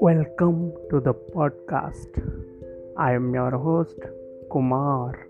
Welcome to the podcast. I am your host, Kumar.